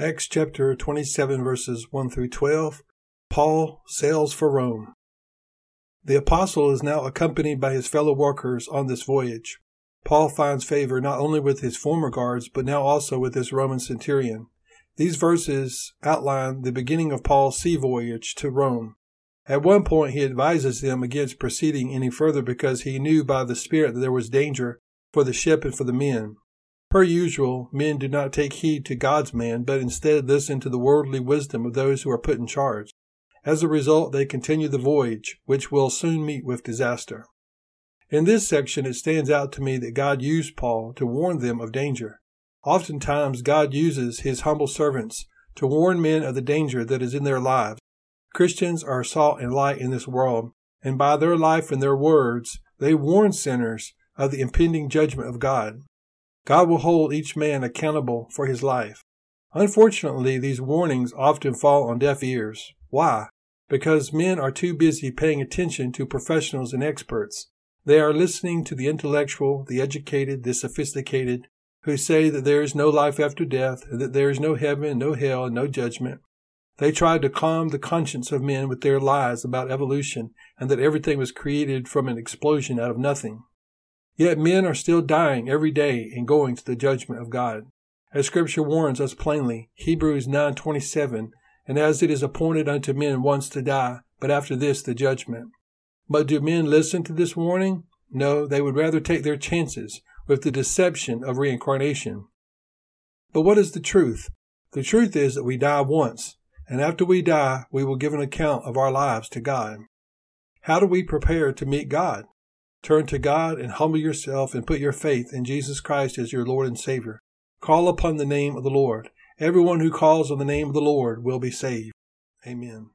Acts chapter 27, verses 1 through 12. Paul sails for Rome. The apostle is now accompanied by his fellow workers on this voyage. Paul finds favor not only with his former guards, but now also with this Roman centurion. These verses outline the beginning of Paul's sea voyage to Rome. At one point, he advises them against proceeding any further because he knew by the Spirit that there was danger for the ship and for the men. Per usual, men do not take heed to God's man, but instead listen to the worldly wisdom of those who are put in charge. As a result, they continue the voyage, which will soon meet with disaster. In this section, it stands out to me that God used Paul to warn them of danger. Oftentimes, God uses his humble servants to warn men of the danger that is in their lives. Christians are salt and light in this world, and by their life and their words, they warn sinners of the impending judgment of God. God will hold each man accountable for his life. Unfortunately, these warnings often fall on deaf ears. Why? Because men are too busy paying attention to professionals and experts. They are listening to the intellectual, the educated, the sophisticated, who say that there is no life after death, and that there is no heaven, no hell, and no judgment. They try to calm the conscience of men with their lies about evolution and that everything was created from an explosion out of nothing. Yet men are still dying every day and going to the judgment of God. As scripture warns us plainly, Hebrews 9:27, and as it is appointed unto men once to die, but after this the judgment. But do men listen to this warning? No, they would rather take their chances with the deception of reincarnation. But what is the truth? The truth is that we die once, and after we die, we will give an account of our lives to God. How do we prepare to meet God? Turn to God and humble yourself and put your faith in Jesus Christ as your Lord and Savior. Call upon the name of the Lord. Everyone who calls on the name of the Lord will be saved. Amen.